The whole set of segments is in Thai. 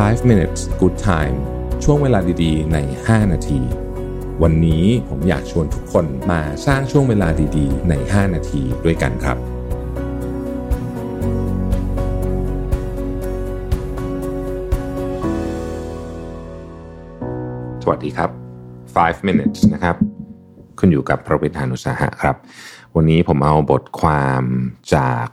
5 minutes good time ช่วงเวลาดีๆ ใน 5 นาที วันนี้ผมอยากชวนทุกคนมาสร้างช่วงเวลาดีๆ ใน 5 นาทีด้วยกันครับ สวัสดีครับ 5 minutes นะครับ คุณอยู่กับพระวิทานุสาหะครับ วันนี้ผมเอาบทความจาก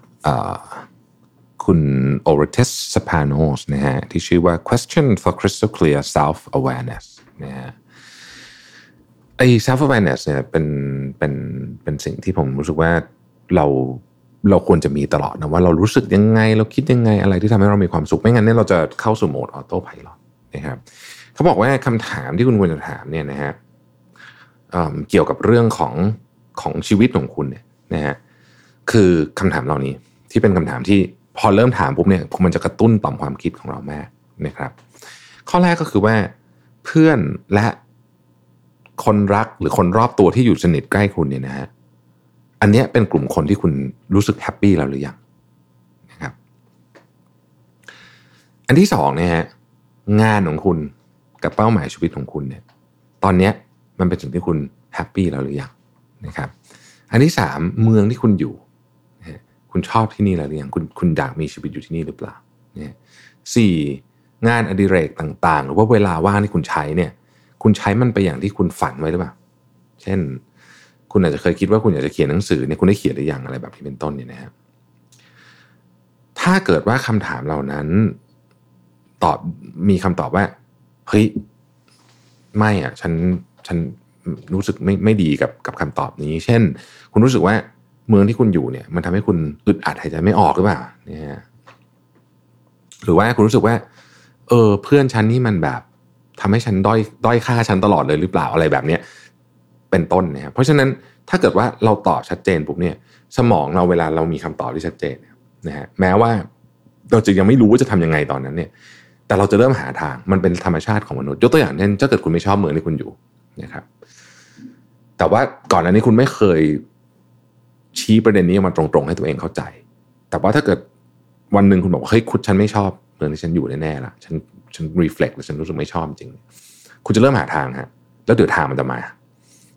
คุณโอเรเทสสปาโนสนะฮะที่ชื่อว่า questions for crystal clear self awareness นะฮะไอ้ self awareness เนี่ยเป็นเป็นเป็นสิ่งที่ผมรู้สึกว่าเราเราควรจะมีตลอดนะว่าเรารู้สึกยังไง เราคิดยังไงอะไรที่ทำให้เรามีความสุขไม่งั้นเนี่ยเราจะเข้าสู่โหมด autopilot นะครับเขาบอกว่าคำถามที่คุณควรจะถามเนี่ยนะฮะเกี่ยวกับเรื่องของของชีวิตของคุณเนี่ยนะฮะคือคำถามเหล่านี้ที่เป็นคำถามที่ พอเริ่มถามปุ๊บเนี่ยมันจะกระตุ้นต่อมความคิดของเรามากนะครับ ข้อแรกก็คือว่าเพื่อนและคนรักหรือคนรอบตัวที่อยู่สนิทใกล้คุณเนี่ยนะฮะอันนี้เป็นกลุ่มคนที่คุณรู้สึกแฮปปี้แล้วหรือยังนะครับ อันที่สองเนี่ยฮะงานของคุณกับเป้าหมายชีวิตของคุณเนี่ย ตอนนี้มันเป็นสิ่งที่คุณแฮปปี้แล้วหรือยังนะครับ อันที่สามเมืองที่คุณอยู่ คุณชอบที่นี่หรือยังคุณคุณอยากมีชีวิตอยู่ที่นี่หรือเปล่าเนี่ยสี่งานอดิเรกต่างๆ หรือว่าเวลาว่างที่คุณใช้เนี่ย คุณใช้มันไปอย่างที่คุณฝันไว้หรือเปล่า เช่น คุณอาจจะเคยคิดว่าคุณอยากจะเขียนหนังสือเนี่ยคุณได้เขียนหรือยังอะไรแบบที่เป็นต้นเนี่ยนะครับถ้าเกิดว่าคำถามเหล่านั้น ตอบมีคำตอบว่าเฮ้ยไม่อะ ฉันฉันรู้สึกไม่ไม่ดีกับกับคำตอบนี้ เช่น คุณรู้สึกว่า เมืองที่คุณอยู่เนี่ย มันทำให้คุณอึดอัดหายใจไม่ออกหรือเปล่าเนี่ยหรือว่าคุณรู้สึกว่า เออ เพื่อนฉันนี่มันแบบทำให้ฉันด้อยด้อยค่าฉันตลอดเลยหรือเปล่าอะไรแบบเนี้ยเป็นต้นนะครับเพราะฉะนั้นถ้าเกิดว่าเราตอบชัดเจนปุ๊บเนี่ย สมองเราเวลาเรามีคำตอบที่ชัดเจนนะฮะแม้ว่าเราจะยังไม่รู้ว่าจะทํำยังไงตอนนั้นเนี่ย แต่เราจะเริ่มหาทางมันเป็นธรรมชาติของมนุษย์ยกตัวอย่างเช่นถ้าเกิดคุณไม่ชอบเมืองที่คุณอยู่นะครับ แต่ว่าก่อนอันนี้คุณไม่เคย ชี้ประเด็นนี้มาตรงๆ ให้ตัวเองเข้าใจ แต่ว่าถ้าเกิดวันหนึ่งคุณบอกว่าเฮ้ยคุณฉันไม่ชอบเมืองที่ฉันอยู่แน่ๆละฉันฉันรีเฟล็กแล้วฉันรู้สึกไม่ชอบจริง คุณจะเริ่มหาทางฮะแล้วเดี๋ยวทางมันจะมา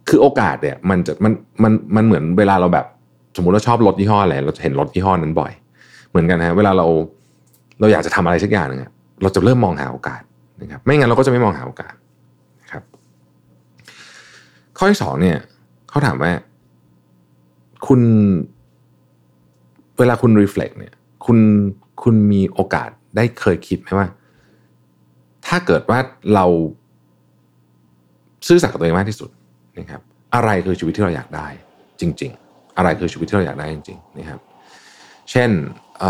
คือโอกาสเนี่ย มันจะมันมันมันเหมือนเวลาเราแบบ สมมติเราชอบรถยี่ห้ออะไรเราจะเห็นรถยี่ห้อนั้นบ่อย เหมือนกันนะเวลาเราเราอยากจะทำอะไรสักอย่างนึงเราจะเริ่มมองหาโอกาสนะครับ ไม่งั้นเราก็จะไม่มองหาโอกาสนะครับ ข้อที่สองเนี่ยเขาถามว่า คุณ เวลาคุณรีเฟล็กเนี่ย คุณคุณมีโอกาสได้เคยคิดไหมว่า ถ้าเกิดว่าเราซื่อสัตย์กับตัวเองมากที่สุดนะครับ อะไรคือชีวิตที่เราอยากได้จริง ๆ อะไรคือชีวิตที่เราอยากได้จริงๆนะครับ เช่นเ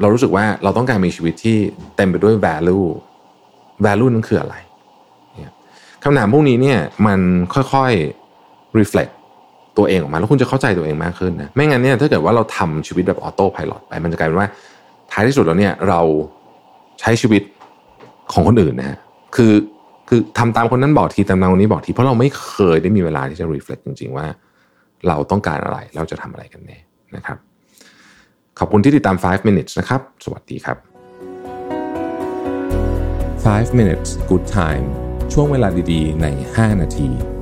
เรารู้สึกว่าเราต้องการมีชีวิตที่เต็มไปด้วย value value นั้นคืออะไรคำถามพวกนี้เนี่ยมันค่อยๆ reflect ตัวเองออกมา แล้วคุณจะเข้าใจตัวเองมากขึ้นนะไม่งั้นเนี่ยถ้าเกิดว่าเราทำชีวิตแบบออโต้พายโไปมันจะกลายเป็นว่า ท้ายที่สุดแล้วเนี่ยเราใช้ชีวิตของคนอื่นนะฮะคือคือทำตามคนนั้นบอกทีตามตามคนนี้บอกทีเพราะเราไม่เคยได้มีเวลาที่จะรีเฟล็กจริง ๆ ว่า เราต้องการอะไรเราจะทำอะไรกันแน่นะครับ ขอบคุณที่ติดตาม 5 minutes นะครับ สวัสดีครับ 5 minutes good time ช่วงเวลาดีๆ ใน 5 นาที